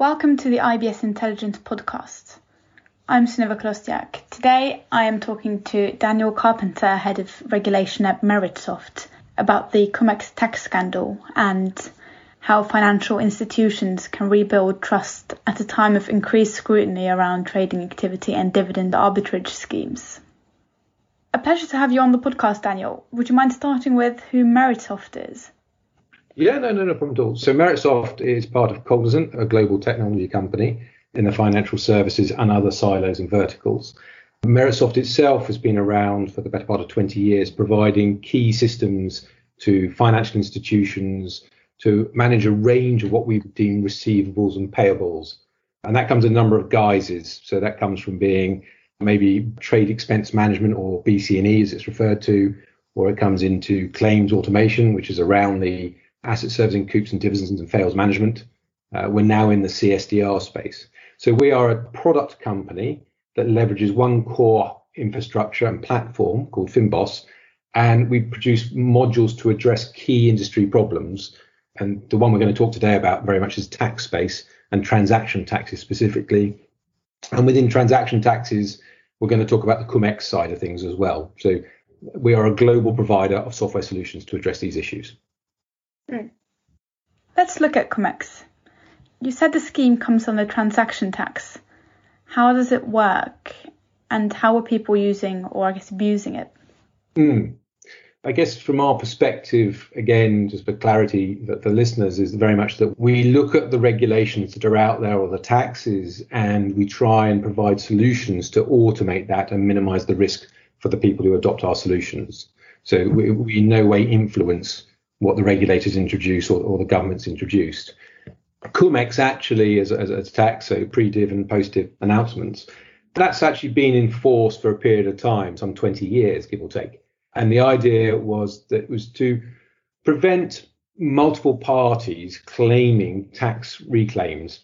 Welcome to the IBS Intelligence podcast. I'm Sunniva Kolostyak. Today I am talking to Daniel Carpenter, Head of Regulation at Meritsoft, about the Cum-Ex tax scandal and how financial institutions can rebuild trust at a time of increased scrutiny around trading activity and dividend arbitrage schemes. A pleasure to have you on the podcast, Daniel. Would you mind starting with who Meritsoft is? Yeah, no, no, no problem at all. So Meritsoft is part of Cognizant, a global technology company in the financial services and other silos and verticals. Meritsoft itself has been around for the better part of 20 years, providing key systems to financial institutions to manage a range of what we deem receivables and payables. And that comes in a number of guises. So that comes from being maybe trade expense management or BC&E as it's referred to, or it comes into claims automation, which is around the asset servicing, coups and dividends and fails management. Uh, we're now in the CSDR space. So we are a product company that leverages one core infrastructure and platform called Finboss, and we produce modules to address key industry problems. And the one we're going to talk today about very much is tax space and transaction taxes specifically. And within transaction taxes, we're going to talk about the cum-ex side of things as well. So we are a global provider of software solutions to address these issues. Mm. Let's look at cum-ex. You said the scheme comes on the transaction tax. How does it work, and how are people using, or I guess abusing it? Mm. I guess from our perspective, again, just for clarity that the listeners, is very much that we look at the regulations that are out there or the taxes, and we try and provide solutions to automate that and minimize the risk for the people who adopt our solutions. So we, we in no way influence what the regulators introduce or, or the government's introduced. Cum-ex actually, as, as, as tax, so pre-div and post-div announcements, that's actually been enforced for a period of time, some 20 years, give or take. And the idea was that it was to prevent multiple parties claiming tax reclaims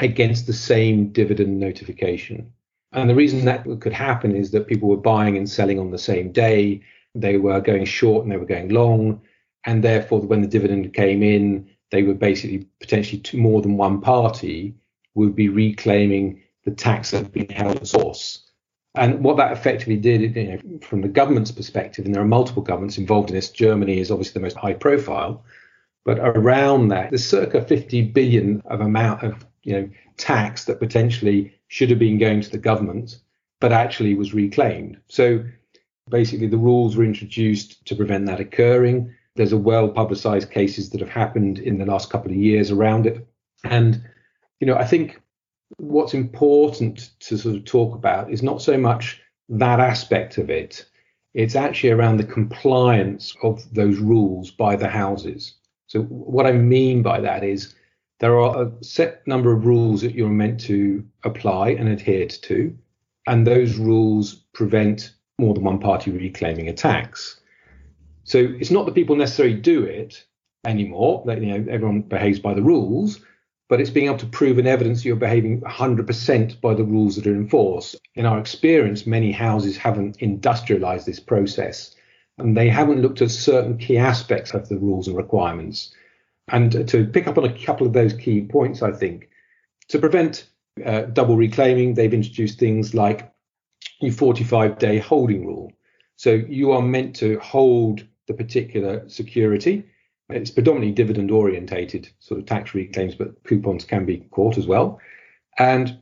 against the same dividend notification. And the reason that could happen is that people were buying and selling on the same day, they were going short and they were going long and therefore when the dividend came in, they would basically potentially more than one party would be reclaiming the tax that had been held at source. And what that effectively did, you know, from the government's perspective, and there are multiple governments involved in this. Germany is obviously the most high profile, but around that, there's circa 50 billion of amount of you know tax that potentially should have been going to the government, but actually was reclaimed. So basically, the rules were introduced to prevent that occurring. There's a well publicized cases that have happened in the last couple of years around it. And, you know, I think what's important to sort of talk about is not so much that aspect of it, it's actually around the compliance of those rules by the houses. So, what I mean by that is there are a set number of rules that you're meant to apply and adhere to, and those rules prevent more than one party reclaiming a tax. So it's not that people necessarily do it anymore, that you know everyone behaves by the rules, but it's being able to prove and evidence you're behaving 100% by the rules that are enforced. In our experience, many houses haven't industrialized this process and they haven't looked at certain key aspects of the rules and requirements. And to pick up on a couple of those key points, I think, to prevent uh, double reclaiming, they've introduced things like the 45 day holding rule. So you are meant to hold the particular security. It's predominantly dividend orientated sort of tax reclaims, but coupons can be caught as well. And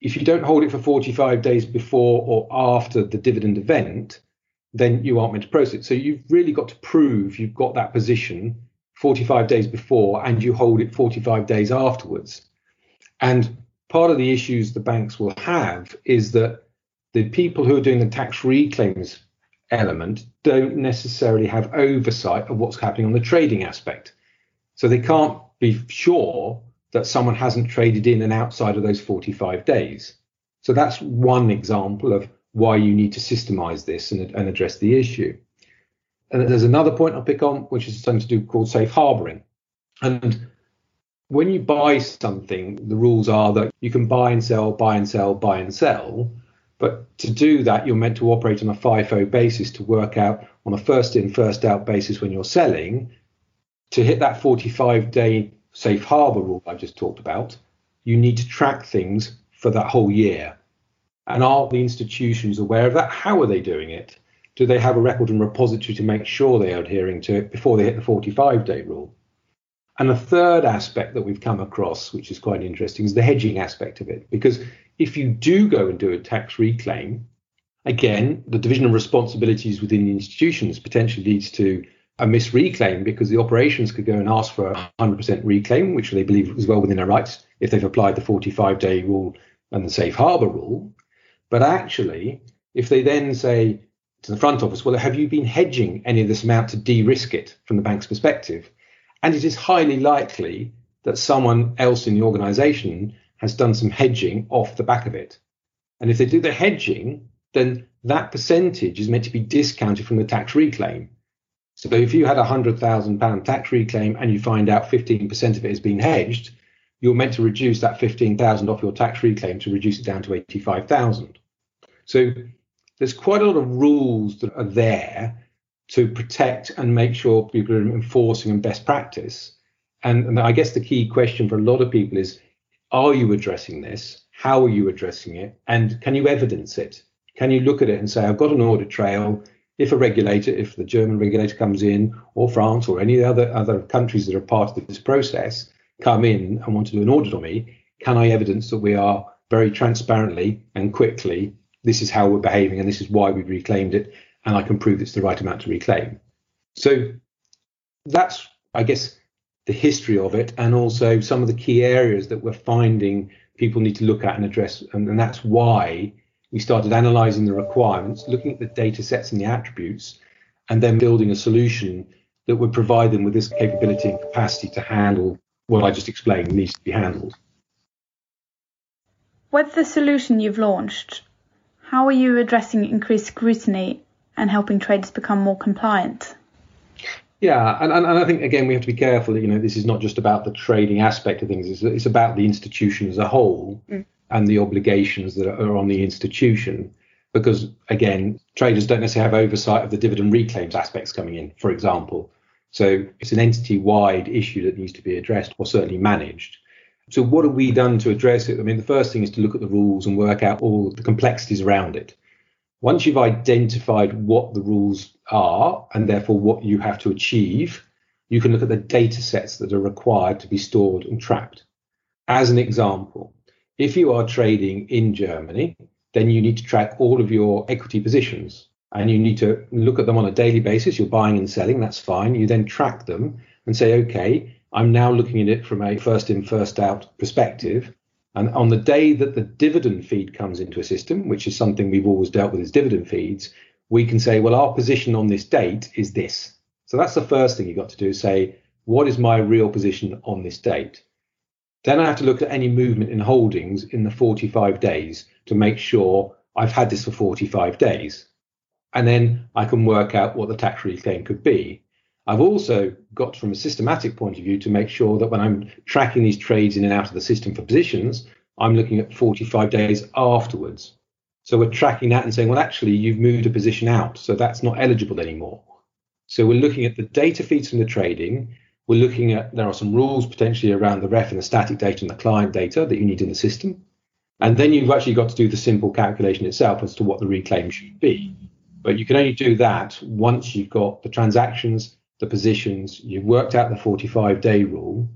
if you don't hold it for 45 days before or after the dividend event, then you aren't meant to process it. So you've really got to prove you've got that position 45 days before and you hold it 45 days afterwards. And part of the issues the banks will have is that the people who are doing the tax reclaims element don't necessarily have oversight of what's happening on the trading aspect. So they can't be sure that someone hasn't traded in and outside of those 45 days. So that's one example of why you need to systemize this and, and address the issue. And there's another point I'll pick on, which is something to do called safe harboring. And when you buy something, the rules are that you can buy and sell, buy and sell, buy and sell. But to do that, you're meant to operate on a FIFO basis to work out on a first in, first out basis when you're selling to hit that 45 day safe harbor rule I just talked about. you need to track things for that whole year. And are the institutions aware of that? How are they doing it? Do they have a record and repository to make sure they are adhering to it before they hit the 45 day rule? And a third aspect that we've come across, which is quite interesting, is the hedging aspect of it. Because if you do go and do a tax reclaim, again, the division of responsibilities within the institutions potentially leads to a misreclaim because the operations could go and ask for a 100% reclaim, which they believe is well within their rights if they've applied the 45 day rule and the safe harbor rule. But actually, if they then say to the front office, well, have you been hedging any of this amount to de risk it from the bank's perspective? And it is highly likely that someone else in the organization has done some hedging off the back of it. And if they do the hedging, then that percentage is meant to be discounted from the tax reclaim. So if you had a hundred thousand pound tax reclaim and you find out 15% of it has been hedged, you're meant to reduce that 15,000 off your tax reclaim to reduce it down to 85,000. So there's quite a lot of rules that are there to protect and make sure people are enforcing and best practice. And, and I guess the key question for a lot of people is, are you addressing this? How are you addressing it? And can you evidence it? Can you look at it and say, I've got an audit trail, if a regulator, if the German regulator comes in, or France, or any other other countries that are part of this process, come in and want to do an audit on me, can I evidence that we are very transparently and quickly, this is how we're behaving and this is why we've reclaimed it, and I can prove it's the right amount to reclaim. So that's, I guess, the history of it, and also some of the key areas that we're finding people need to look at and address, and, and that's why we started analyzing the requirements, looking at the data sets and the attributes, and then building a solution that would provide them with this capability and capacity to handle what I just explained needs to be handled. With the solution you've launched, how are you addressing increased scrutiny and helping traders become more compliant? Yeah, and, and, and, I think again we have to be careful. That, you know, this is not just about the trading aspect of things; it's, it's about the institution as a whole. Mm and the obligations that are on the institution. Because again, traders don't necessarily have oversight of the dividend reclaims aspects coming in, for example. So it's an entity wide issue that needs to be addressed or certainly managed. So, what have we done to address it? I mean, the first thing is to look at the rules and work out all the complexities around it. Once you've identified what the rules are and therefore what you have to achieve, you can look at the data sets that are required to be stored and tracked. As an example, if you are trading in Germany, then you need to track all of your equity positions and you need to look at them on a daily basis. You're buying and selling, that's fine. You then track them and say, okay, I'm now looking at it from a first in, first out perspective. And on the day that the dividend feed comes into a system, which is something we've always dealt with as dividend feeds, we can say, well, our position on this date is this. So that's the first thing you've got to do say, what is my real position on this date? Then I have to look at any movement in holdings in the 45 days to make sure I've had this for 45 days. And then I can work out what the tax reclaim could be. I've also got from a systematic point of view to make sure that when I'm tracking these trades in and out of the system for positions, I'm looking at 45 days afterwards. So we're tracking that and saying, well, actually, you've moved a position out, so that's not eligible anymore. So we're looking at the data feeds from the trading, we're looking at there are some rules potentially around the ref and the static data and the client data that you need in the system. And then you've actually got to do the simple calculation itself as to what the reclaim should be. But you can only do that once you've got the transactions, the positions, you've worked out the 45 day rule,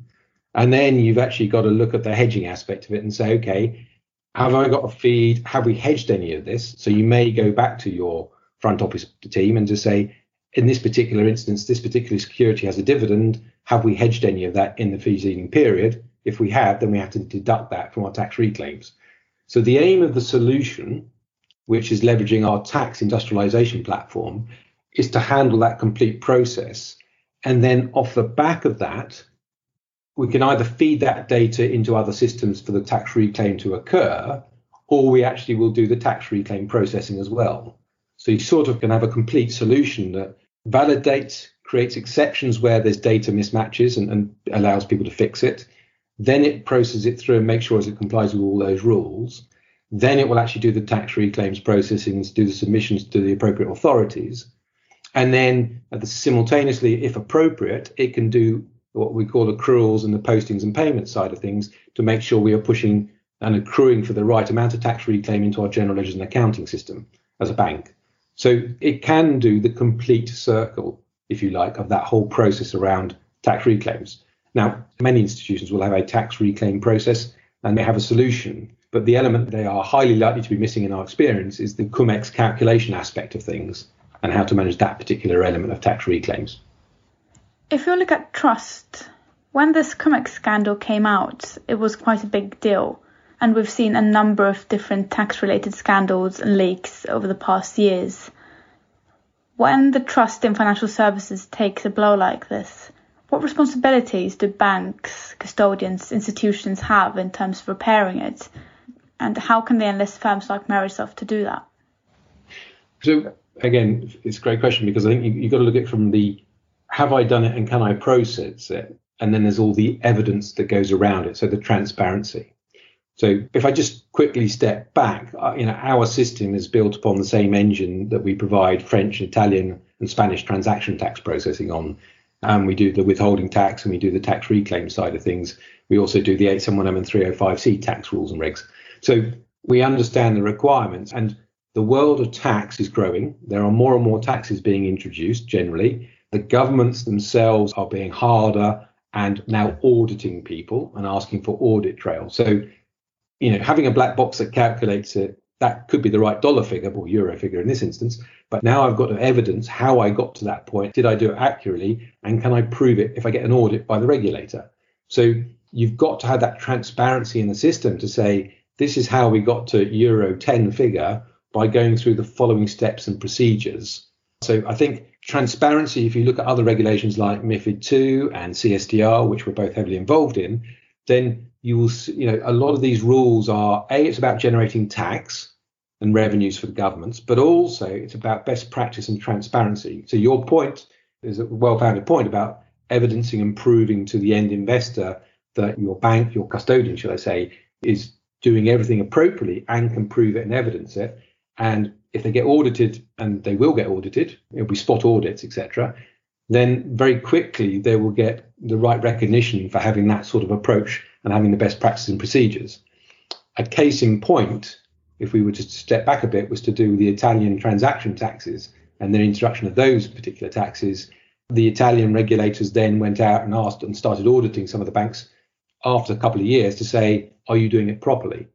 and then you've actually got to look at the hedging aspect of it and say, okay, have I got a feed? Have we hedged any of this? So you may go back to your front office team and just say, in this particular instance, this particular security has a dividend. Have we hedged any of that in the preceding period? If we have, then we have to deduct that from our tax reclaims. So the aim of the solution, which is leveraging our tax industrialization platform, is to handle that complete process. And then off the back of that, we can either feed that data into other systems for the tax reclaim to occur, or we actually will do the tax reclaim processing as well. So you sort of can have a complete solution that validates, creates exceptions where there's data mismatches and, and allows people to fix it. Then it processes it through and makes sure it complies with all those rules. Then it will actually do the tax reclaims processing, do the submissions to the appropriate authorities. And then uh, simultaneously, if appropriate, it can do what we call accruals and the postings and payments side of things to make sure we are pushing and accruing for the right amount of tax reclaim into our general ledgers and accounting system as a bank. So it can do the complete circle, if you like, of that whole process around tax reclaims. Now, many institutions will have a tax reclaim process and they have a solution, but the element they are highly likely to be missing in our experience is the CumEx calculation aspect of things and how to manage that particular element of tax reclaims. If you look at trust, when this CumEx scandal came out, it was quite a big deal. And we've seen a number of different tax related scandals and leaks over the past years. When the trust in financial services takes a blow like this, what responsibilities do banks, custodians, institutions have in terms of repairing it? And how can they enlist firms like Meritsoft to do that? So, again, it's a great question because I think you, have got to look at it from the have I done it and can I process it? And then there's all the evidence that goes around it. So the transparency. So if I just quickly step back, uh, you know, our system is built upon the same engine that we provide French, Italian, and Spanish transaction tax processing on. And we do the withholding tax and we do the tax reclaim side of things. We also do the 871M and 305C tax rules and regs. So we understand the requirements and the world of tax is growing. There are more and more taxes being introduced generally. The governments themselves are being harder and now auditing people and asking for audit trails. So, you know, having a black box that calculates it, that could be the right dollar figure or euro figure in this instance. But now I've got evidence how I got to that point. Did I do it accurately? And can I prove it if I get an audit by the regulator? So you've got to have that transparency in the system to say, this is how we got to euro 10 figure by going through the following steps and procedures. So I think transparency, if you look at other regulations like MIFID 2 and CSDR, which we're both heavily involved in, then you will see, you know, a lot of these rules are A, it's about generating tax and revenues for the governments, but also it's about best practice and transparency. So your point is a well-founded point about evidencing and proving to the end investor that your bank, your custodian, should I say, is doing everything appropriately and can prove it and evidence it. And if they get audited, and they will get audited, it'll be spot audits, etc., then very quickly they will get the right recognition for having that sort of approach and having the best practices and procedures. A case in point, if we were to step back a bit, was to do the Italian transaction taxes and the introduction of those particular taxes. The Italian regulators then went out and asked and started auditing some of the banks after a couple of years to say, are you doing it properly?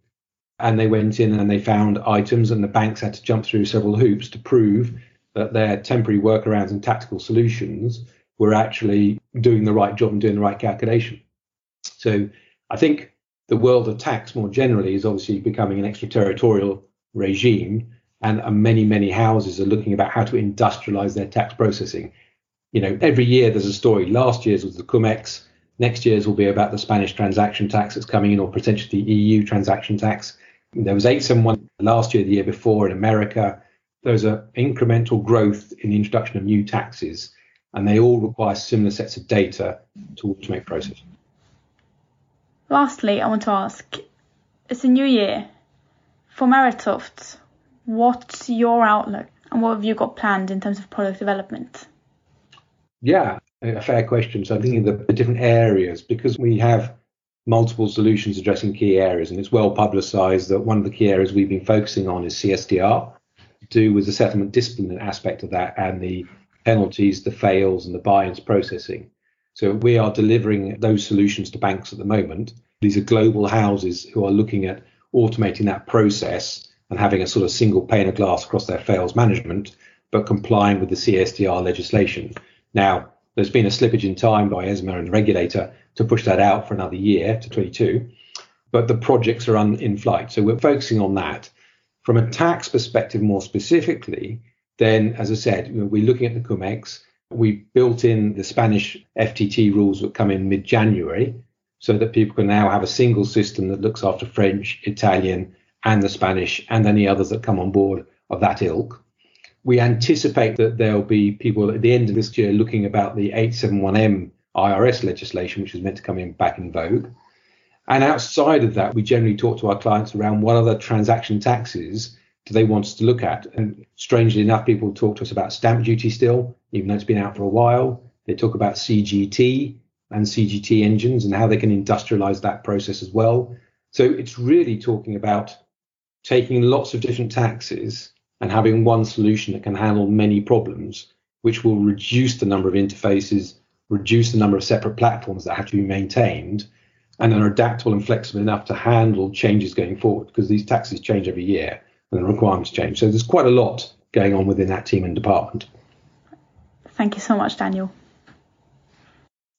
And they went in and they found items, and the banks had to jump through several hoops to prove that their temporary workarounds and tactical solutions were actually doing the right job and doing the right calculation. So I think the world of tax more generally is obviously becoming an extraterritorial regime, and, many, many houses are looking about how to industrialize their tax processing. You know, every year there's a story. Last year's was the CumEx. Next year's will be about the Spanish transaction tax that's coming in, or potentially the EU transaction tax. There was 871 last year, the year before in America. There's an incremental growth in the introduction of new taxes, and they all require similar sets of data to automate process. Lastly, I want to ask it's a new year. For Meritsoft, what's your outlook and what have you got planned in terms of product development? Yeah, a fair question. So I'm thinking of the, the different areas because we have multiple solutions addressing key areas. And it's well publicized that one of the key areas we've been focusing on is CSDR, to do with the settlement discipline aspect of that and the penalties, the fails, and the buy ins processing. So we are delivering those solutions to banks at the moment. These are global houses who are looking at automating that process and having a sort of single pane of glass across their fails management, but complying with the CSDR legislation. Now, there's been a slippage in time by ESMA and the regulator to push that out for another year to 22, but the projects are un, in flight. So we're focusing on that. From a tax perspective, more specifically, then, as I said, we're looking at the CumEx. We built in the Spanish FTT rules that come in mid January so that people can now have a single system that looks after French, Italian, and the Spanish, and any others that come on board of that ilk we anticipate that there'll be people at the end of this year looking about the 871M IRS legislation, which is meant to come in back in vogue. And outside of that, we generally talk to our clients around what other transaction taxes do they want us to look at. And strangely enough, people talk to us about stamp duty still, even though it's been out for a while. They talk about CGT, and CGT engines and how they can industrialize that process as well. So it's really talking about taking lots of different taxes and having one solution that can handle many problems, which will reduce the number of interfaces, reduce the number of separate platforms that have to be maintained, and are adaptable and flexible enough to handle changes going forward because these taxes change every year and the requirements change. So there's quite a lot going on within that team and department. Thank you so much, Daniel.